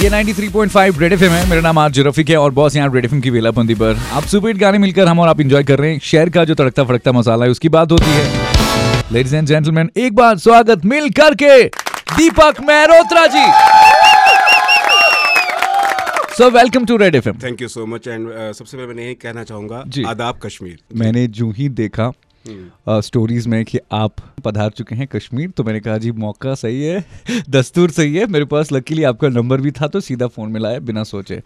ये 93.5 red FM है। मेरा नाम आज रफीक है और बॉस यहाँ रेड एफएम की वेलाबंदी पर। आप सुपर गाने मिलकर हम और आप इंजॉय कर रहे हैं। शहर का जो तड़कता फड़कता मसाला है उसकी बात होती है। लेडीज़ एंड जेंटलमैन एक बार स्वागत मिल करके Deepak Mehrotra ji. So welcome to Red FM thank you so much and सबसे पहले मैं यही कहना चाहूँगा आदाब कश्मीर। मैंने जो ही देखा स्टोरीज में कि आप पधार चुके हैं कश्मीर तो मैंने कहा जी मौका सही है दस्तूर सही है मेरे पास लकीली आपका नंबर भी था तो सीधा फ़ोन मिलाया बिना सोचे.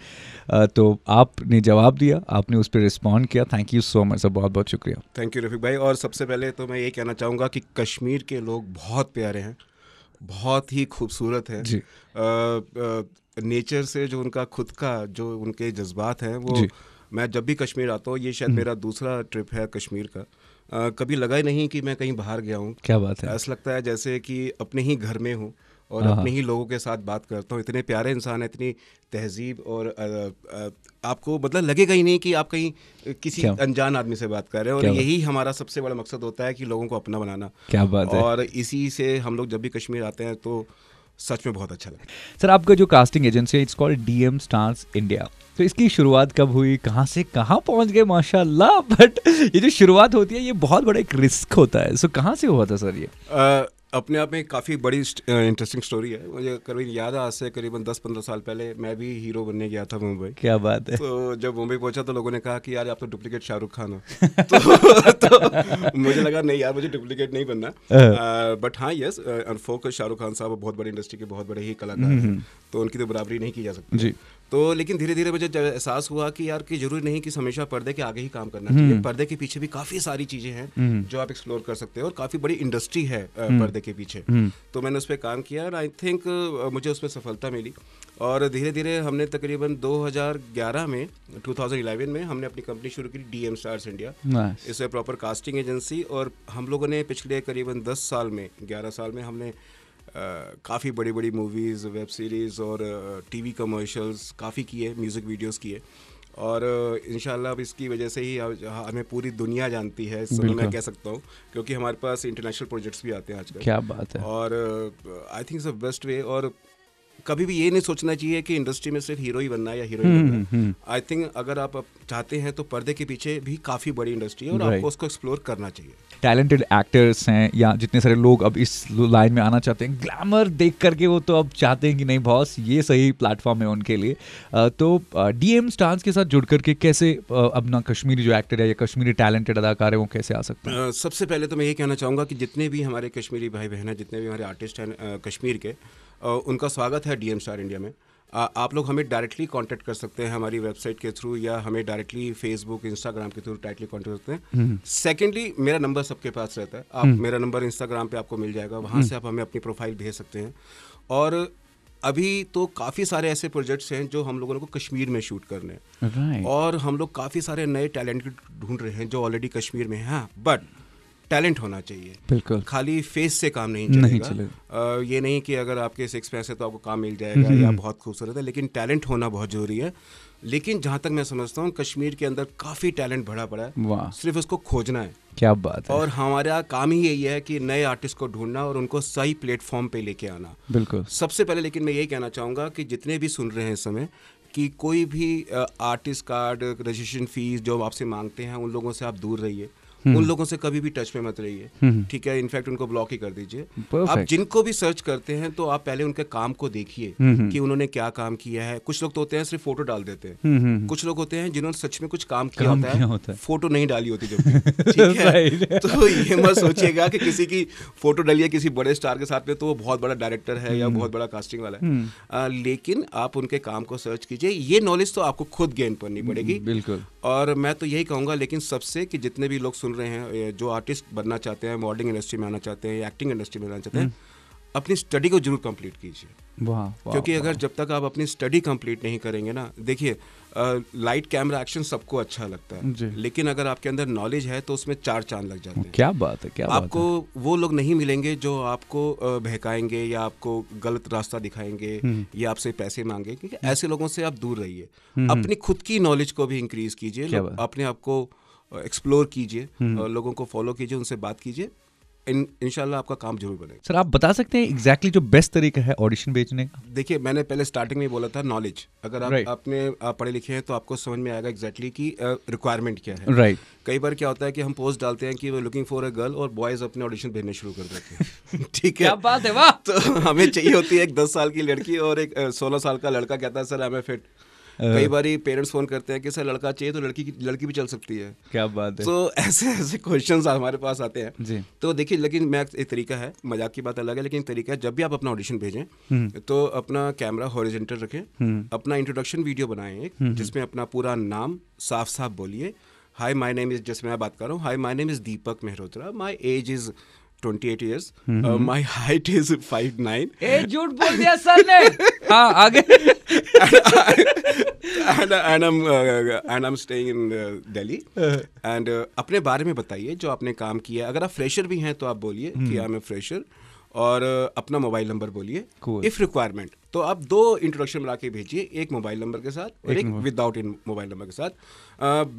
अ, तो आपने जवाब दिया आपने उस पर रिस्पॉन्ड किया thank you so much sir बहुत बहुत शुक्रिया। थैंक यू रफीक भाई। और सबसे पहले तो मैं ये कहना चाहूँगा कि कश्मीर के लोग बहुत प्यारे हैं बहुत ही खूबसूरत है। जी। नेचर से जो उनका खुद का जो उनके जज्बात हैं वो मैं जब भी कश्मीर आता हूँ ये शायद मेरा दूसरा ट्रिप है कश्मीर का। अ, कभी लगा ही नहीं कि मैं कहीं बाहर गया हूँ। क्या बात है। ऐसा लगता है जैसे कि अपने ही घर में हूँ और हाँ, अपने ही। लोगों के साथ बात करता हूँ। इतने प्यारे इंसान हैं इतनी तहजीब और अ, अ, आपको मतलब लगेगा ही नहीं कि आप कहीं किसी अनजान आदमी से बात कर रहे हैं और यही हमारा सबसे बड़ा मकसद होता है कि लोगों को अपना बनाना। क्या बात है। और इसी से हम लोग जब भी कश्मीर आते हैं तो सच में बहुत अच्छा लगा। सर आपका जो कास्टिंग एजेंसी है it's called D M stars India तो इसकी शुरुआत कब हुई? कहाँ से कहाँ पहुँच गए? माशाल्लाह बट ये जो शुरुआत होती है ये बहुत बड़ा एक रिस्क होता है। सो कहाँ से हुआ था सर ये? अपने आप में काफ़ी बड़ी इंटरेस्टिंग स्टोरी है। मुझे करीब याद है आज से करीबन 10-15 साल पहले मैं भी हीरो बनने गया था मुंबई। क्या बात है। तो जब मुंबई पहुँचा तो लोगों ने कहा कि यार आप तो डुप्लीकेट शाहरुख खान हो। तो, तो मुझे लगा नहीं यार मुझे डुप्लीकेट नहीं बनना। बट हाँ यस अनफोक शाहरुख खान साहब बहुत बड़ी इंडस्ट्री के बहुत बड़े ही कलाकार हैं। तो उनकी तो बराबरी नहीं की जा सकती। जी। तो लेकिन धीरे धीरे मुझे एहसास हुआ कि यार कि ज़रूरी नहीं कि हमेशा पर्दे के आगे ही काम करना चाहिए। पर्दे के पीछे भी काफ़ी सारी चीज़ें हैं जो आप एक्सप्लोर कर सकते हो और काफ़ी बड़ी इंडस्ट्री है पर्दे के पीछे। तो मैंने उस पर काम किया और आई थिंक मुझे उसमें सफलता मिली। और धीरे धीरे हमने तकरीबन 2011 में 2011 में हमने अपनी कंपनी शुरू की डीएम स्टार्स इंडिया. इससे प्रॉपर कास्टिंग एजेंसी और हम लोगों ने पिछले करीबन 10 साल में 11 साल में हमने काफ़ी बड़ी बड़ी मूवीज़ वेब सीरीज़ और टीवी कमर्शियल्स काफ़ी किए म्यूज़िक वीडियोस किए। और इन अब इसकी वजह से ही हमें पूरी दुनिया जानती है समय मैं कह सकता हूँ क्योंकि हमारे पास इंटरनेशनल प्रोजेक्ट्स भी आते हैं आजकल। क्या बात है। और I think it's best way और कभी भी ये नहीं सोचना चाहिए कि इंडस्ट्री में सिर्फ़ हीरो ही बनना है या हीरोइन हम्म, बनना है। आई थिंक अगर आप चाहते हैं तो पर्दे के पीछे भी काफ़ी बड़ी इंडस्ट्री है और Right. आपको उसको एक्सप्लोर करना चाहिए। टैलेंटेड एक्टर्स हैं या जितने सारे लोग अब इस लाइन में आना चाहते हैं ग्लैमर देख करके वो तो अब चाहते हैं कि नहीं बॉस ये सही प्लेटफॉर्म है उनके लिए। तो डीएम स्टार्स के साथ जुड़ करके कैसे अपना कश्मीरी जो एक्टर है या कश्मीरी टैलेंटेड अदाकार है वो कैसे आ सकते हैं? सबसे पहले तो मैं ये कहना चाहूँगा कि जितने भी हमारे कश्मीरी भाई बहन हैं जितने भी हमारे आर्टिस्ट हैं कश्मीर के उनका स्वागत है डीएम स्टार इंडिया में। आप लोग हमें डायरेक्टली कांटेक्ट कर सकते हैं हमारी वेबसाइट के थ्रू या हमें डायरेक्टली फेसबुक इंस्टाग्राम के थ्रू डायरेक्टली कांटेक्ट करते हैं। सेकेंडली मेरा नंबर सबके पास रहता है। आप मेरा नंबर इंस्टाग्राम पे आपको मिल जाएगा। वहाँ से आप हमें अपनी प्रोफ़ाइल भेज सकते हैं। और अभी तो काफ़ी सारे ऐसे प्रोजेक्ट्स हैं जो हम लोगों को कश्मीर में शूट करने हैं। राइट और हम लोग काफ़ी सारे नए टैलेंट ढूंढ रहे हैं जो ऑलरेडी कश्मीर में हैं। हाँ बट टैलेंट होना चाहिए। बिल्कुल। खाली फेस से काम नहीं चलेगा, नहीं चलेगा। अ, ये नहीं कि अगर आपके सिक्स पैसे है तो आपको काम मिल जाएगा या बहुत खूबसूरत है लेकिन टैलेंट होना बहुत ज़रूरी है। लेकिन जहाँ तक मैं समझता हूँ कश्मीर के अंदर काफ़ी टैलेंट भरा पड़ा है। वाह। सिर्फ़ उसको खोजना है। क्या बात है। और हमारा काम ही यही है कि नए आर्टिस्ट को ढूंढना और उनको सही प्लेटफॉर्म पे लेके आना। बिल्कुल। सबसे पहले लेकिन मैं यही कहना चाहूँगा कि जितने भी सुन रहे हैं इस समय कि कोई भी आर्टिस्ट कार्ड रजिस्ट्रेशन फ़ीस जो आपसे मांगते हैं उन लोगों से आप दूर रहिए। उन लोगों से कभी भी टच में मत रहिए। ठीक है? इनफैक्ट उनको ब्लॉक ही कर दीजिए। आप जिनको भी सर्च करते हैं तो आप पहले उनके काम को देखिए कि उन्होंने क्या काम किया है। कुछ लोग तो होते हैं सिर्फ़ फ़ोटो डाल देते हैं। कुछ लोग होते हैं जिन्होंने सच में कुछ काम किया होता है फ़ोटो नहीं डाली होती जब ठीक है? तो ये मत सोचिएगा कि किसी की फ़ोटो डालिए किसी बड़े स्टार के साथ में तो वो बहुत बड़ा डायरेक्टर है या बहुत बड़ा कास्टिंग वाला है। लेकिन आप उनके काम को सर्च कीजिए। ये नॉलेज तो आपको खुद गेन करनी पड़ेगी। बिल्कुल। और मैं तो यही कहूँगा लेकिन सबसे कि जितने भी लोग सुन रहे हैं जो आर्टिस्ट बनना चाहते हैं मॉडलिंग इंडस्ट्री में आना चाहते हैं एक्टिंग इंडस्ट्री में आना चाहते हैं अपनी स्टडी को ज़रूर कंप्लीट कीजिए क्योंकि वाह। अगर जब तक आप अपनी स्टडी कंप्लीट नहीं करेंगे ना देखिए लाइट कैमरा एक्शन सबको अच्छा लगता है लेकिन अगर आपके अंदर नॉलेज है तो उसमें चार चाँद लग जाते हैं क्या बात है क्या आपको बात आपको वो लोग नहीं मिलेंगे जो आपको बहकाएँगे या आपको गलत रास्ता दिखाएँगे हम्म। या आपसे पैसे मांगे क्योंकि ऐसे लोगों से आप दूर रहिए अपनी खुद की नॉलेज को भी इंक्रीज कीजिए हम्म। हम्म। अपने आप को एक्सप्लोर कीजिए अ, लोगों को फॉलो कीजिए उनसे बात कीजिए। इन इंशाल्लाह आपका काम ज़रूर बनेगा। सर आप बता सकते हैं एग्जैक्टली exactly जो बेस्ट तरीका है ऑडिशन भेजने का? देखिए मैंने पहले स्टार्टिंग में बोला था नॉलेज अगर आप right. अपने आप पढ़े लिखे हैं तो आपको समझ में आएगा एग्जैक्टली exactly कि रिक्वायरमेंट uh, क्या है। Right right. कई बार क्या होता है कि हम पोस्ट डालते हैं कि वो लुकिंग फॉर अ गर्ल और बॉयज़ अपने ऑडिशन भेजने शुरू कर देते हैं। ठीक है? क्या बात है वाह! तो हमें चाहिए होती है एक दस साल की लड़की और एक सोलह साल का लड़का कहता है सर आई एम फिट कई बार पेरेंट्स फ़ोन करते हैं कि सर लड़का चाहिए तो लड़की लड़की भी चल सकती है। क्या बात है। तो ऐसे ऐसे क्वेश्चन हमारे पास आते हैं। जी। तो देखिए लेकिन मैं एक तरीका है मज़ाक की बात अलग है लेकिन तरीका है जब भी आप अपना ऑडिशन भेजें तो अपना कैमरा हॉरिजेंटल रखें अपना इंट्रोडक्शन वीडियो बनाएँ एक जिसमें अपना पूरा नाम साफ़ साफ़ बोलिए। हाई माई नेम इज़ जैसे मैं बात कर रहा हूँ hi my name is Deepak Mehrotra my age is 28 years. Uh, my height is 5'9. ए झूठ बोल दिया सर ने। हाँ आगे। And, and I'm uh, and I'm staying in uh, Delhi. and uh, अपने बारे में बताइए जो आपने काम किया है। अगर आप फ्रेशर भी हैं तो आप बोलिए कि आई एम फ्रेशर और uh, अपना मोबाइल नंबर बोलिए। इफ़ रिक्वायरमेंट तो आप दो इंट्रोडक्शन बना के भेजिए एक मोबाइल नंबर के साथ और एक विदाउट इन मोबाइल नंबर के साथ।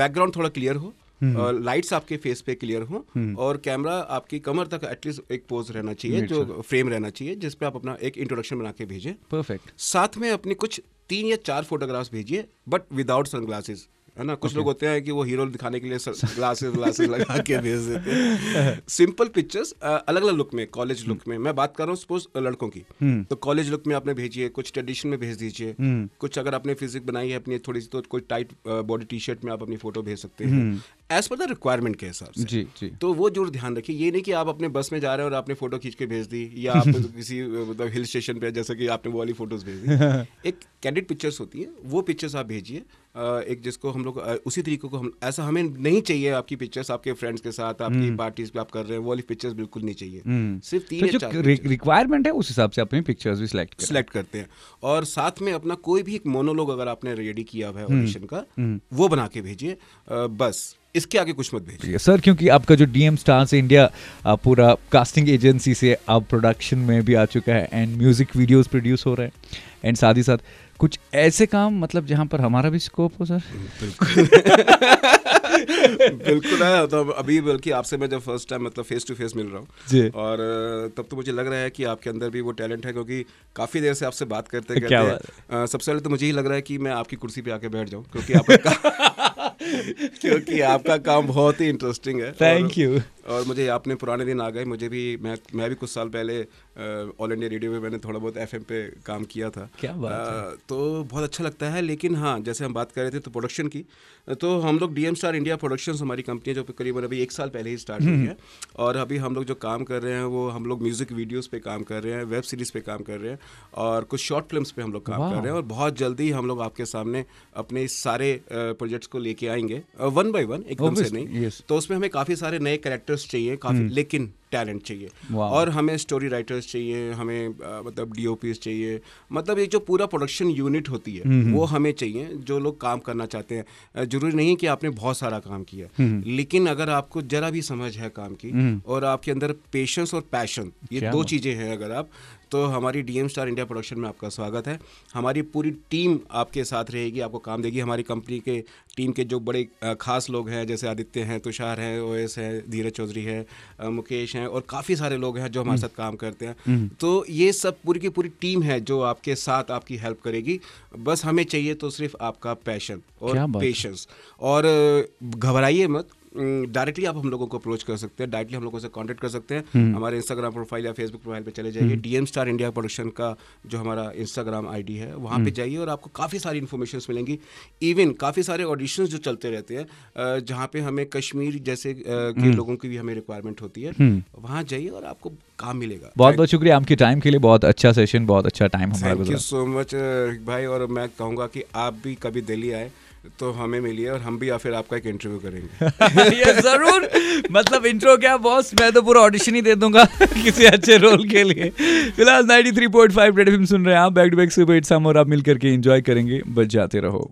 बैकग्राउंड थोड़ा क्लियर हो। लाइट्स आपके फेस पे क्लियर हो और कैमरा आपकी कमर तक एटलीस्ट एक पोज रहना चाहिए जो फ्रेम रहना चाहिए जिस पे आप अपना एक इंट्रोडक्शन बना के भेजें। परफेक्ट साथ में अपनी कुछ तीन या चार फोटोग्राफ्स भेजिए बट विदाउट सनग्लासेस है ना? कुछ okay. लोग होते हैं कि वो हीरो दिखाने के लिए ग्लासेस ग्लासेस लगा के भेज देते हैं। सिंपल पिक्चर्स अलग अलग लुक में कॉलेज लुक में। मैं बात कर रहा हूँ सपोज़ लड़कों की। तो कॉलेज लुक में आपने भेजिए कुछ ट्रेडिशन में भेज दीजिए। कुछ अगर आपने फिजिक बनाई है अपनी थोड़ी सी तो कोई टाइट बॉडी टी शर्ट में आप अपनी फ़ोटो भेज सकते हैं। एज पर द रिक्वायरमेंट के हिसाब से। जी जी। तो वो ज़रूर ध्यान रखिए। ये नहीं कि आप अपने बस में जा रहे हैं और आपने फ़ोटो खींच के भेज दी या आप किसी मतलब हिल स्टेशन पे जैसे कि आपने वो वाली फ़ोटोज़ भेज दी। एक कैंडिड पिक्चर्स होती है वो पिक्चर्स आप भेजिए। एक जिसको हम लोग उसी तरीके को हम ऐसा हमें नहीं चाहिए आपकी पिक्चर्स आपके फ्रेंड्स के साथ आपकी पार्टीज़ पे आप कर रहे हैं वो वाली पिक्चर्स बिल्कुल नहीं चाहिए। सिर्फ़ तीन तो चार रिक्वायरमेंट है उस हिसाब से अपनी पिक्चर्स भी सिलेक्ट सिलेक्ट करते हैं। और साथ में अपना कोई भी एक मोनोलॉग अगर आपने रेडी किया हुआ है ऑडिशन का वो बना के भेजिए। बस। इसके आगे कुछ मत भेजिए। सर क्योंकि आपका जो डीएम स्टार्स इंडिया पूरा कास्टिंग एजेंसी से अब प्रोडक्शन में भी आ चुका है एंड म्यूज़िक वीडियोस प्रोड्यूस हो रहे हैं। एंड साथ ही साथ कुछ ऐसे काम मतलब जहाँ पर हमारा भी स्कोप हो सर? बिल्कुल। बिल्कुल है तो अभी बल्कि आपसे मैं जब फ़र्स्ट टाइम मतलब फेस टू फेस मिल रहा हूँ और तब तो मुझे लग रहा है कि आपके अंदर भी वो टैलेंट है क्योंकि काफ़ी देर से आपसे बात करते करते सबसे पहले तो मुझे ही लग रहा है कि मैं आपकी कुर्सी पे आके बैठ जाऊँ क्योंकि आपका क्योंकि आपका काम बहुत ही इंटरेस्टिंग है थैंक यू और मुझे आपने पुराने दिन आ गए। मुझे भी मैं मैं भी कुछ साल पहले ऑल इंडिया रेडियो में मैंने थोड़ा बहुत एफएम पे काम किया था। क्या बात आ, है? तो बहुत अच्छा लगता है लेकिन हाँ जैसे हम बात कर रहे थे तो प्रोडक्शन की तो हम लोग डीएम स्टार इंडिया प्रोडक्शंस हमारी कंपनी है जो करीबन अभी एक साल पहले ही स्टार्ट हुई है। और अभी हम लोग जो काम कर रहे हैं वो हम लोग म्यूज़िक वीडियोज़ पर काम कर रहे हैं वेब सीरीज़ पर काम कर रहे हैं और कुछ शॉर्ट फ़िल्म पर हम लोग काम कर रहे हैं। और बहुत जल्दी हम लोग आपके सामने अपने सारे प्रोजेक्ट्स को लेके आएँगे वन बाई वन एकदम से नहीं। तो उसमें हमें काफ़ी सारे नए कैरेक्टर्स चाहिए काफ़ी लेकिन टैलेंट चाहिए। और हमें स्टोरी राइटर्स चाहिए हमें मतलब डी चाहिए मतलब ये जो पूरा प्रोडक्शन यूनिट होती है वो हमें चाहिए जो लोग काम करना चाहते हैं। ज़रूरी नहीं है कि आपने बहुत सारा काम किया लेकिन अगर आपको जरा भी समझ है काम की और आपके अंदर पेशेंस और पैशन ये दो चीज़ें हैं अगर आप तो हमारी डीएम स्टार इंडिया प्रोडक्शन में आपका स्वागत है। हमारी पूरी टीम आपके साथ रहेगी आपको काम देगी। हमारी कंपनी के टीम के जो बड़े खास लोग हैं जैसे आदित्य हैं तुषार हैं ओएस है धीरज चौधरी है मुकेश हैं और काफ़ी सारे लोग हैं जो हमारे साथ काम करते हैं। तो ये सब पूरी की पूरी टीम है जो आपके साथ आपकी हेल्प करेगी। बस हमें चाहिए तो सिर्फ़ आपका पैशन और पेशेंस और घबराइए मत। डायरेक्टली आप हम लोगों को अप्रोच कर सकते हैं डायरेक्टली हम लोगों से कांटेक्ट कर सकते हैं। हमारे इंस्टाग्राम प्रोफ़ाइल या फेसबुक प्रोफ़ाइल पर चले जाइए। डीएम स्टार इंडिया प्रोडक्शन का जो हमारा इंस्टाग्राम आईडी है वहाँ पे जाइए और आपको काफ़ी सारी इन्फॉर्मेशन मिलेंगी। इवन काफ़ी सारे ऑडिशन जो चलते रहते हैं जहाँ पे हमें कश्मीर जैसे के लोगों की भी हमें रिक्वायरमेंट होती है वहाँ जाइए और आपको काम मिलेगा। बहुत बहुत शुक्रिया आपके टाइम के लिए बहुत अच्छा सेशन बहुत अच्छा टाइम हमारा थैंक यू सो मच भाई और मैं कहूँगा कि आप भी कभी दिल्ली आए तो हमें मिलिए और हम भी या फिर आपका एक इंटरव्यू करेंगे। ये ज़रूर। मतलब इंट्रो क्या बॉस मैं तो पूरा ऑडिशन ही दे दूँगा किसी अच्छे रोल के लिए। फ़िलहाल 93.5 रेड फ़िल्म सुन रहे हैं आप। बैक टू बैक सुबह इट्स हम और आप मिलकर के एंजॉय करेंगे। बच जाते रहो।